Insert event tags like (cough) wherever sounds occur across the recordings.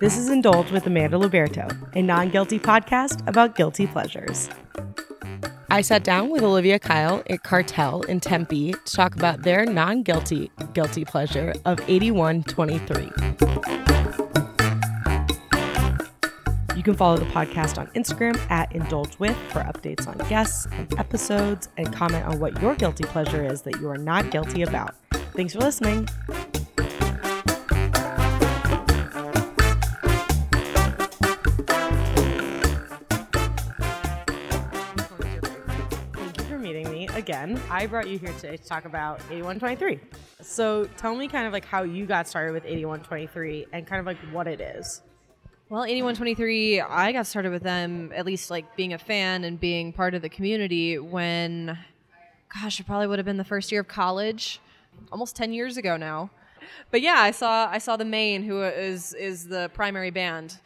This is Indulge with Amanda Liberto, a non guilty podcast about guilty pleasures. I sat down with Olivia Khiel at Cartel in Tempe to talk about their non guilty guilty pleasure of 8123. You can follow the podcast on Instagram at Indulge With for updates on guests and episodes and comment on what your guilty pleasure is that you are not guilty about. Thanks for listening. Thank you for meeting me again. I brought you here today to talk about 8123. So tell me kind of like how you got started with 8123 and kind of like what it is. Well, 8123, I got started with them, at least like being a fan and being part of the community when, gosh, it probably would have been the first year of college, almost 10 years ago now. But yeah, I saw I saw the Maine who is is the primary band.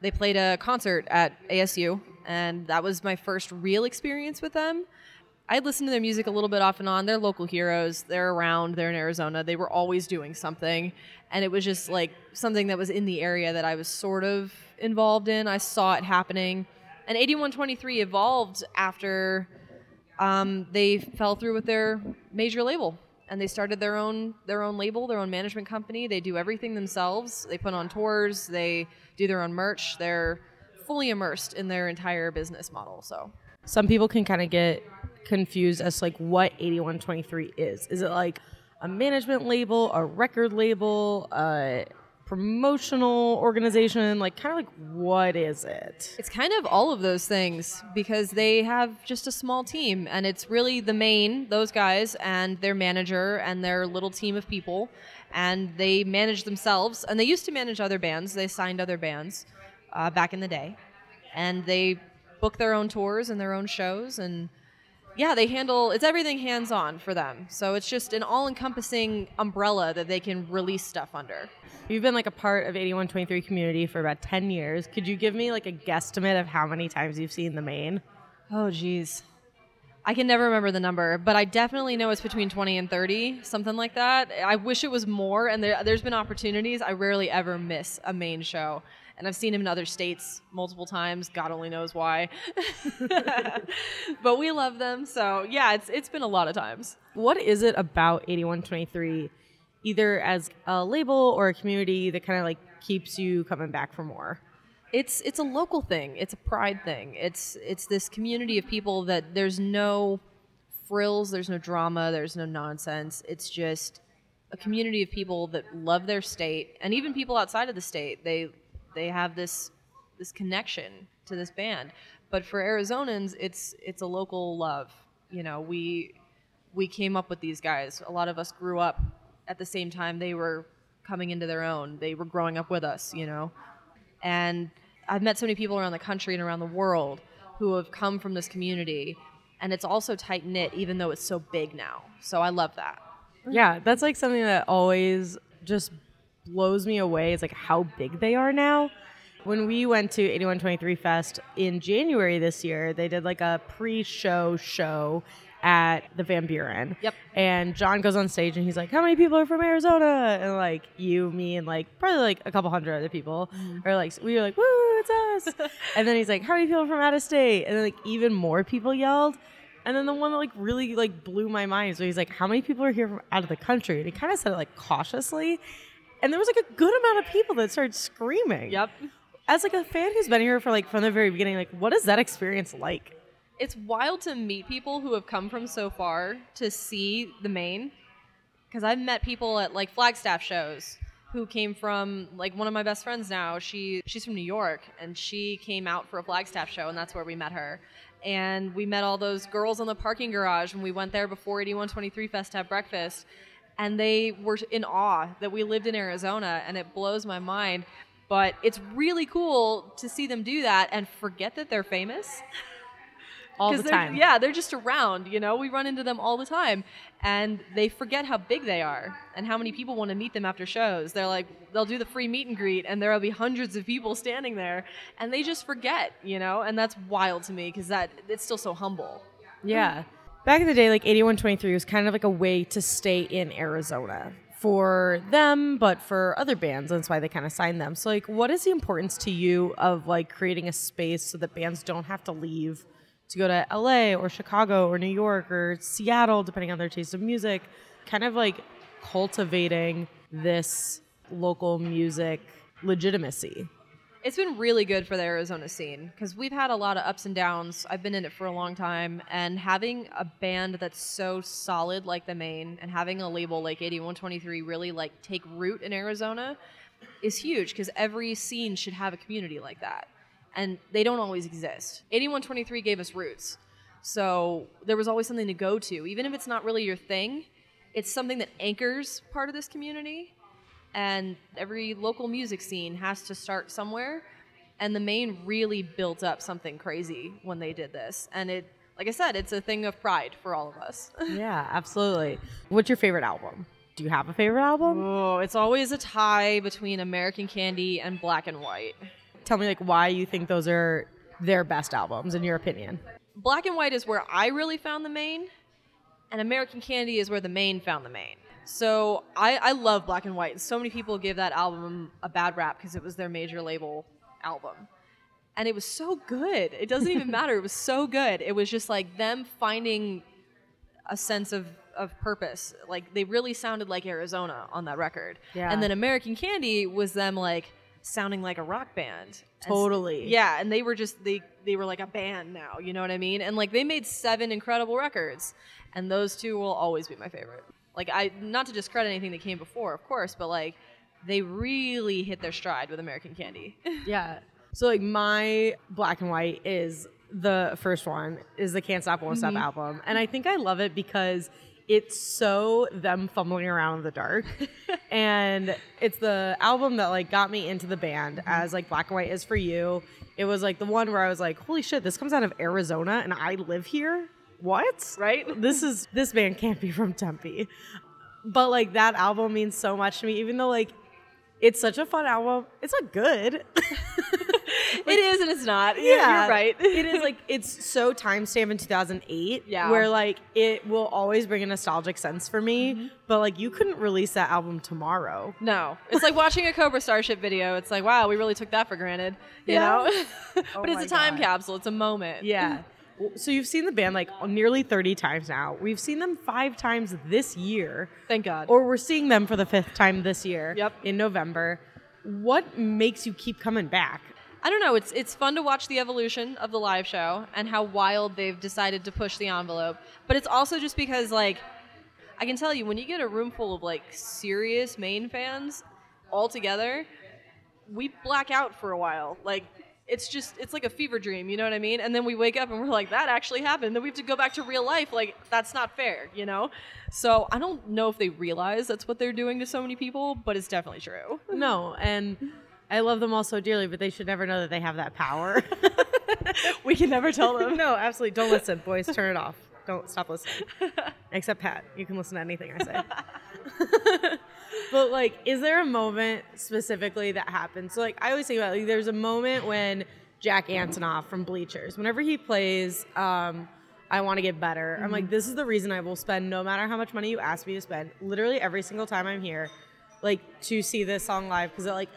They played a concert at ASU, and that was my first real experience with them. I had listened to their music a little bit off and on. They're local heroes. They're around. They're in Arizona. They were always doing something. And it was just like something that was in the area that I was sort of involved in. I saw it happening. And 8123 evolved after um, they fell through with their major label. And they started their own their own label, their own management company. They do everything themselves. They put on tours. They do their own merch. They're fully immersed in their entire business model. So Some people can kind of get confused as to like what 8123 is. Is it like a management label, a record label, a promotional organization? Like kind of like what is it? It's kind of all of those things because they have just a small team and it's really the Maine, those guys, and their manager and their little team of people. And they manage themselves. And they used to manage other bands, they signed other bands uh, back in the day. And they book their own tours and their own shows. And yeah, they handle it's everything hands on for them. So it's just an all encompassing umbrella that they can release stuff under. You've been like a part of 8123 community for about 10 years. Could you give me like a guesstimate of how many times you've seen the Maine? Oh, geez. I can never remember the number, but I definitely know it's between 20 and 30, something like that. I wish it was more, and there, there's been opportunities. I rarely ever miss a Maine show. And I've seen him in other states multiple times. God only knows why. (laughs) but we love them. So, yeah, it's, it's been a lot of times. What is it about 8123, either as a label or a community, that kind of like keeps you coming back for more? it's it's a local thing it's a pride thing it's it's this community of people that there's no frills there's no drama there's no nonsense it's just a community of people that love their state and even people outside of the state they they have this this connection to this band. But for arizonans it's it's a local love you know. We we came up with these guys. A lot of us grew up at the same time they were coming into their own. They were growing up with us you know. And I've met so many people around the country and around the world who have come from this community, and it's also tight knit, even though it's so big now. So I love that. Yeah, that's like something that always just blows me away is like how big they are now. When we went to 8123 Fest in January this year, they did like a pre-show show at the Van Buren. Yep. And John goes on stage and he's like, "How many people are from Arizona?" And like you, me, and like probably like a couple hundred other people mm-hmm. are like, we were like, "Woo, it's us!" (laughs) and then he's like, "How many people are from out of state?" And then like even more people yelled. And then the one that like really like blew my mind. So he's like, "How many people are here from out of the country?" And he kind of said it like cautiously, and there was like a good amount of people that started screaming. Yep. As like a fan who's been here for like from the very beginning, like what is that experience like? It's wild to meet people who have come from so far to see the Maine. Because I've met people at like Flagstaff shows who came from like one of my best friends now. She she's from New York and she came out for a Flagstaff show and that's where we met her. And we met all those girls in the parking garage when we went there before 8123 Fest to have breakfast. And they were in awe that we lived in Arizona and it blows my mind. But it's really cool to see them do that and forget that they're famous. All the they're- time. Yeah, they're just around, you know. We run into them all the time and they forget how big they are and how many people want to meet them after shows. They're like they'll do the free meet and greet and there'll be hundreds of people standing there and they just forget, you know? And that's wild to me cuz that it's still so humble. Yeah. Back in the day, like 8123 was kind of like a way to stay in Arizona for them, but for other bands. And that's why they kind of signed them. So, like, what is the importance to you of like creating a space so that bands don't have to leave to go to LA or Chicago or New York or Seattle, depending on their taste of music? Kind of like cultivating this local music legitimacy. It's been really good for the Arizona scene because we've had a lot of ups and downs. I've been in it for a long time, and having a band that's so solid like the Maine, and having a label like 8123 really like take root in Arizona is huge because every scene should have a community like that, and they don't always exist. 8123 gave us roots, so there was always something to go to, even if it's not really your thing. It's something that anchors part of this community and every local music scene has to start somewhere. And the Maine really built up something crazy when they did this. And it like i said it's a thing of pride for all of us. (laughs) Yeah absolutely. What's your favorite album? Do you have a favorite album? Oh it's always a tie between american candy and black and white. Tell me like why you think those are their best albums in your opinion? Black and white is where i really found the Maine and american candy is where the Maine found the Maine so I, I love Black and White. So many people give that album a bad rap because it was their major label album. And it was so good. It doesn't even (laughs) matter. It was so good. It was just like them finding a sense of, of purpose. Like they really sounded like Arizona on that record. Yeah. And then American Candy was them like sounding like a rock band. Totally. And, yeah, and they were just they they were like a band now, you know what I mean? And like they made seven incredible records. And those two will always be my favorite. Like I not to discredit anything that came before, of course, but like they really hit their stride with American Candy. (laughs) yeah. So like my black and white is the first one is the Can't Stop Won't Stop mm-hmm. album, and I think I love it because it's so them fumbling around in the dark, (laughs) and it's the album that like got me into the band mm-hmm. as like Black and White is for you. It was like the one where I was like, holy shit, this comes out of Arizona, and I live here what? Right? (laughs) This is this band can't be from Tempe. But like that album means so much to me, even though like it's such a fun album. It's not good. like, (laughs) it is and it's not. Yeah, you're, you're right. (laughs) it is like it's so timestamp in 2008. Yeah, where like it will always bring a nostalgic sense for me. Mm-hmm. But like you couldn't release that album tomorrow. No, it's like watching a Cobra Starship video. It's like wow, we really took that for granted. You yeah. know, but oh it's a time God. capsule. It's a moment. Yeah. So you've seen the band like nearly 30 times now. We've seen them five times this year. Thank God. Or we're seeing them for the fifth time this year. Yep. In November. What makes you keep coming back? I don't know. It's it's fun to watch the evolution of the live show and how wild they've decided to push the envelope. But it's also just because like I can tell you when you get a room full of like serious Maine fans all together, we black out for a while. Like it's just it's like a fever dream you know what i mean? And then we wake up and we're like that actually happened. Then we have to go back to real life like that's not fair you know? So i don't know if they realize that's what they're doing to so many people but it's definitely true. (laughs) No and i love them all so dearly but they should never know that they have that power. (laughs) We can never tell them. No absolutely. Don't listen. Boys turn it off. Don't stop listening. (laughs) Except pat. You can listen to anything i say but like, is there a moment specifically that happens? So like, I always think about like, there's a moment when Jack Antonoff from Bleachers, whenever he plays, um, I want to get better. Mm-hmm. I'm like, mm-hmm. this is the reason I will spend no matter how much money you ask me to spend, literally every single time I'm here, like to see this song live because it like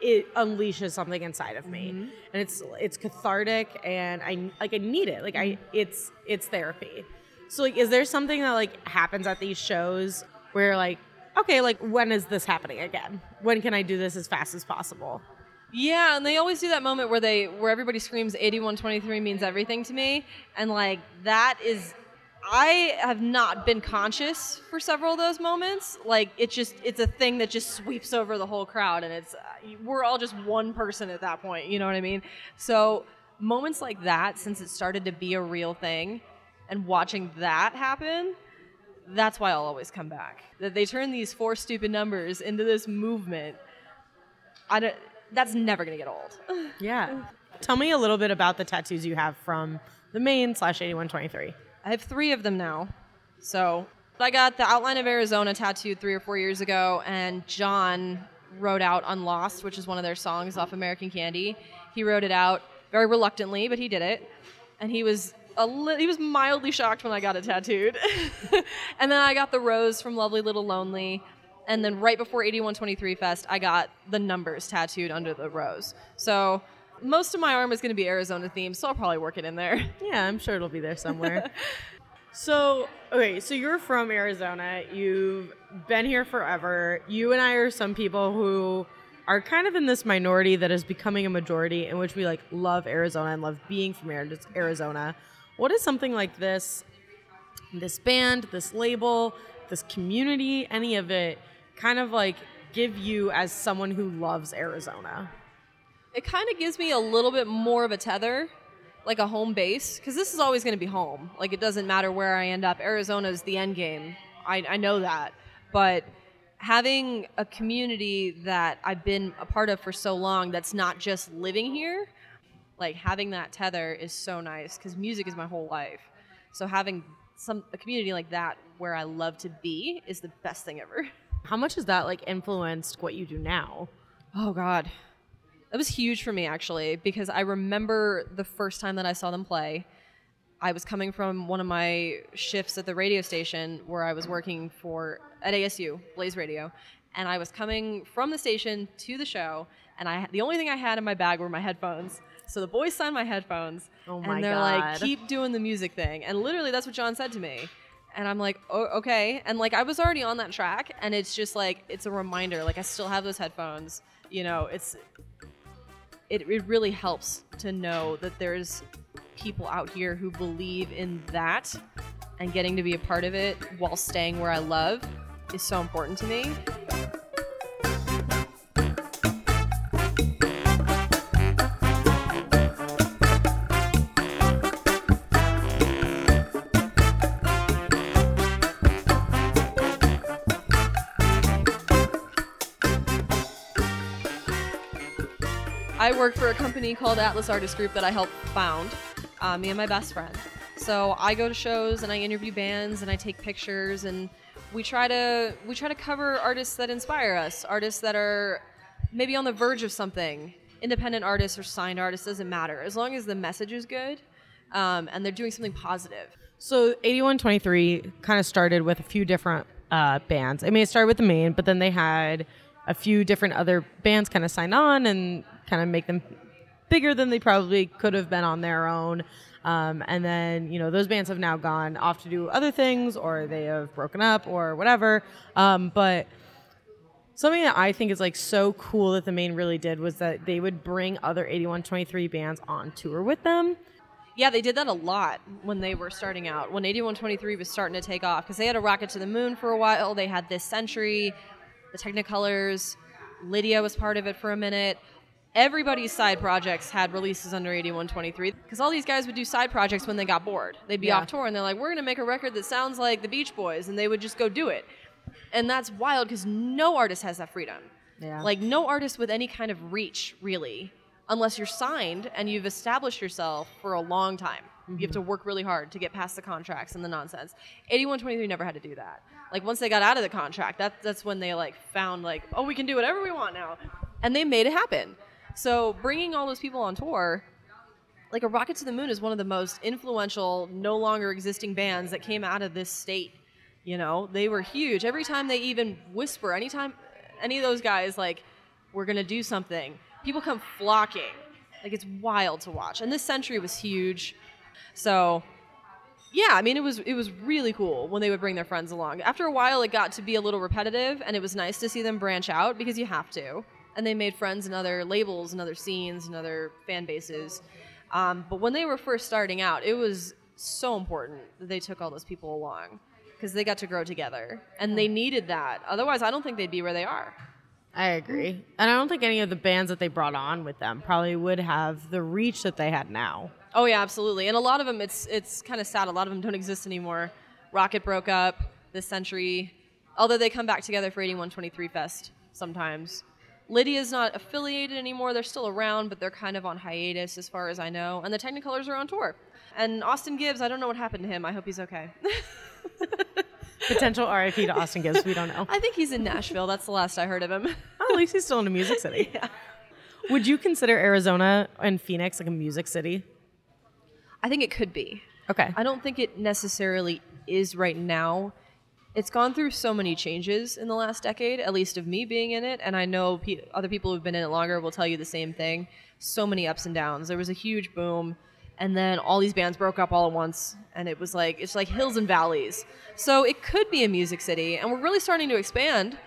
it unleashes something inside of me, mm-hmm. and it's it's cathartic, and I like I need it. Like I, mm-hmm. it's it's therapy. So like, is there something that like happens at these shows where like okay, like when is this happening again? When can I do this as fast as possible? Yeah, and they always do that moment where they where everybody screams 8123 means everything to me and like that is I have not been conscious for several of those moments. Like it's just it's a thing that just sweeps over the whole crowd and it's we're all just one person at that point, you know what I mean? So moments like that since it started to be a real thing and watching that happen that's why I'll always come back. That they turn these four stupid numbers into this movement. I don't. That's never gonna get old. (laughs) Yeah. Tell me a little bit about the tattoos you have from the Maine slash eighty one twenty three. I have three of them now. So I got the outline of Arizona tattooed three or four years ago, and John wrote out Unlost, which is one of their songs off American Candy. He wrote it out very reluctantly, but he did it. And he was a li- he was mildly shocked when I got it tattooed. (laughs) and then I got the rose from Lovely Little Lonely. And then right before 8123 Fest, I got the numbers tattooed under the rose. So most of my arm is going to be Arizona themed, so I'll probably work it in there. (laughs) Yeah, I'm sure it'll be there somewhere. (laughs) so, okay, so you're from Arizona. You've been here forever. You and I are some people who are kind of in this minority that is becoming a majority in which we like love Arizona and love being from Ari- Arizona. What is something like this, this band, this label, this community, any of it kind of like give you as someone who loves Arizona? it kind of gives me a little bit more of a tether, like a home base, because this is always going to be home. Like it doesn't matter where I end up. Arizona is the end game. I, I know that, but having a community that I've been a part of for so long that's not just living here, like having that tether is so nice because music is my whole life. So having some a community like that where I love to be is the best thing ever. How much has that like influenced what you do now? Oh God, that was huge for me actually because I remember the first time that I saw them play. I was coming from one of my shifts at the radio station where I was working for at ASU Blaze Radio, and I was coming from the station to the show, and I the only thing I had in my bag were my headphones. So the boys signed my headphones, Oh my and they're like, "Keep doing the music thing," and literally that's what John said to me. And I'm like, oh, okay. And like, I was already on that track, and it's just like, it's a reminder. Like, I still have those headphones. You know, it's it, it really helps to know that there's people out here who believe in that and getting to be a part of it while staying where I love is so important to me. I work for a company called Atlas Artist Group that I helped found, uh, me and my best friend. So I go to shows and I interview bands and I take pictures and we try to we try to cover artists that inspire us, artists that are maybe on the verge of something. Independent artists or signed artists doesn't matter as long as the message is good um, and they're doing something positive. So 8123 kind of started with a few different uh, bands. I mean, it started with the Maine, but then they had a few different other bands kind of sign on and kind of make them bigger than they probably could have been on their own. Um, and then, you know, those bands have now gone off to do other things or they have broken up or whatever. Um, but something that I think is like so cool that the Maine really did was that they would bring other 8123 bands on tour with them. Yeah, they did that a lot when they were starting out. When 8123 was starting to take off, because they had a rocket to the moon for a while. They had this century, the Technicolors, Lydia was part of it for a minute. Everybody's side projects had releases under 8123 because all these guys would do side projects when they got bored. They'd be Yeah. off tour and they're like, "We're gonna make a record that sounds like the Beach Boys," and they would just go do it. And that's wild because no artist has that freedom. Yeah. Like no artist with any kind of reach, really, unless you're signed and you've established yourself for a long time. You have to mm-hmm. work really hard to get past the contracts and the nonsense. 8123 never had to do that. Like once they got out of the contract, that, that's when they like found like, oh, we can do whatever we want now, and they made it happen. So bringing all those people on tour, like a Rocket to the Moon is one of the most influential, no longer existing bands that came out of this state. You know, they were huge. Every time they even whisper, anytime any of those guys like, we're gonna do something, people come flocking. Like it's wild to watch. And this century was huge. So yeah, I mean it was it was really cool when they would bring their friends along. After a while it got to be a little repetitive and it was nice to see them branch out because you have to. And they made friends in other labels and other scenes and other fan bases. Um, but when they were first starting out, it was so important that they took all those people along because they got to grow together and they needed that. Otherwise, I don't think they'd be where they are. I agree. And I don't think any of the bands that they brought on with them probably would have the reach that they had now. Oh yeah, absolutely. And a lot of them, it's it's kind of sad. A lot of them don't exist anymore. Rocket broke up this century, although they come back together for 8123 Fest sometimes. Lydia's not affiliated anymore. They're still around, but they're kind of on hiatus as far as I know. And the Technicolors are on tour. And Austin Gibbs, I don't know what happened to him. I hope he's okay. (laughs) Potential RIP to Austin Gibbs, we don't know. I think he's in Nashville. That's the last I heard of him. (laughs) Oh, at least he's still in a music city. (laughs) yeah. Would you consider Arizona and Phoenix like a music city? I think it could be. Okay. I don't think it necessarily is right now. It's gone through so many changes in the last decade, at least of me being in it, and I know pe- other people who've been in it longer will tell you the same thing. So many ups and downs. There was a huge boom, and then all these bands broke up all at once, and it was like it's like hills and valleys. So it could be a music city, and we're really starting to expand.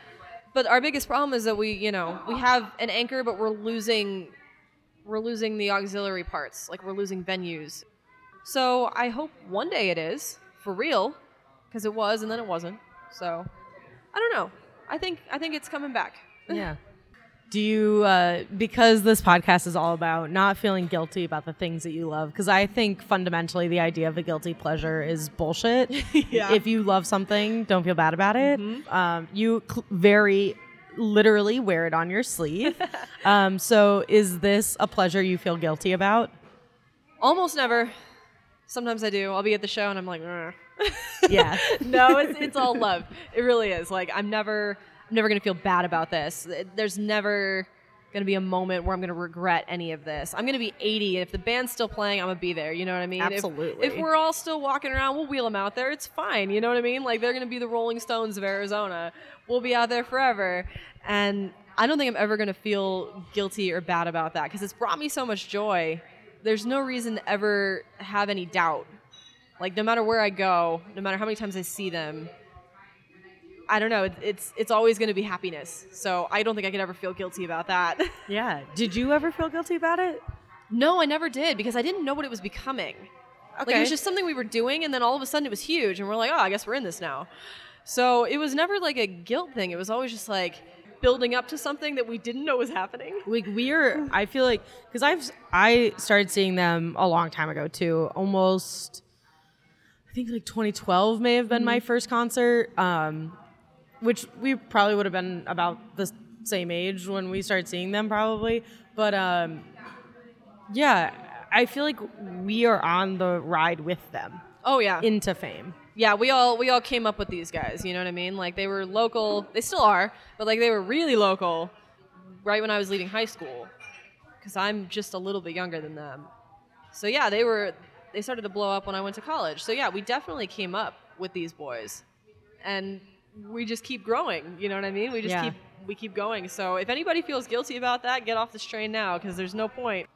But our biggest problem is that we, you know, we have an anchor, but we're losing, we're losing the auxiliary parts. Like we're losing venues. So I hope one day it is for real, because it was and then it wasn't. So I don't know. I think I think it's coming back. (laughs) yeah. Do you, uh, because this podcast is all about not feeling guilty about the things that you love? Because I think fundamentally the idea of a guilty pleasure is bullshit. (laughs) Yeah. If you love something, don't feel bad about it. Um, you cl- very literally wear it on your sleeve. (laughs) um, so is this a pleasure you feel guilty about? Almost never. Sometimes I do. I'll be at the show and I'm like, "Ugh." (laughs) Yeah. no, it's it's all love. It really is. Like I'm never I'm never gonna feel bad about this. There's never gonna be a moment where I'm gonna regret any of this. I'm gonna be 80, and if the band's still playing, I'm gonna be there. You know what I mean? If- Absolutely. If, we're all still walking around, we'll wheel them out there. It's fine. You know what I mean? Like they're gonna be the Rolling Stones of Arizona. We'll be out there forever, and I don't think I'm ever gonna feel guilty or bad about that because it's brought me so much joy. There's no reason to ever have any doubt. Like no matter where I go, no matter how many times I see them, I don't know. It's it's always going to be happiness. So I don't think I could ever feel guilty about that. (laughs) yeah. Did you ever feel guilty about it? no, I never did because I didn't know what it was becoming. Okay. Like it was just something we were doing, and then all of a sudden it was huge, and we're like, oh, I guess we're in this now. So it was never like a guilt thing. It was always just like building up to something that we didn't know was happening. like we're i feel like because i've i started seeing them a long time ago too. Almost i think like 2012 may have been my first concert um which we probably would have been about the same age when we started seeing them probably. But um yeah i feel like we are on the ride with them. Oh yeah, into fame yeah. We all we all came up with these guys. You know what I mean? Like they were local. They still are, but like they were really local. Right when I was leaving high school, because I'm just a little bit younger than them. So yeah, they were. They started to blow up when I went to college. So yeah, we definitely came up with these boys, and we just keep growing. You know what I mean? We just Yeah. keep we keep going. So if anybody feels guilty about that, get off this train now because there's no point.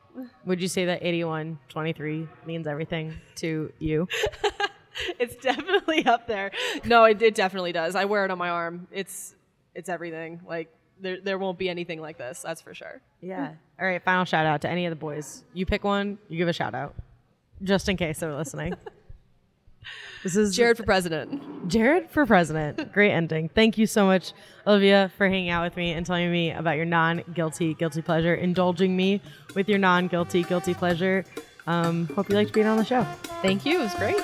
would you say that 81 23 means everything to you (laughs) (laughs) it's definitely up there. No, it, it definitely does. I wear it on my arm. It's it's everything. Like there there won't be anything like this. That's for sure. Yeah. All right. Final shout out to any of the boys. You pick one. You give a shout out, just in case they're listening. (laughs) this is Jared for president. Jared for president. Great ending. Thank you so much, Olivia, for hanging out with me and telling me about your non-guilty guilty pleasure, indulging me with your non-guilty guilty pleasure. Um, hope you liked being on the show. Thank you. It was great.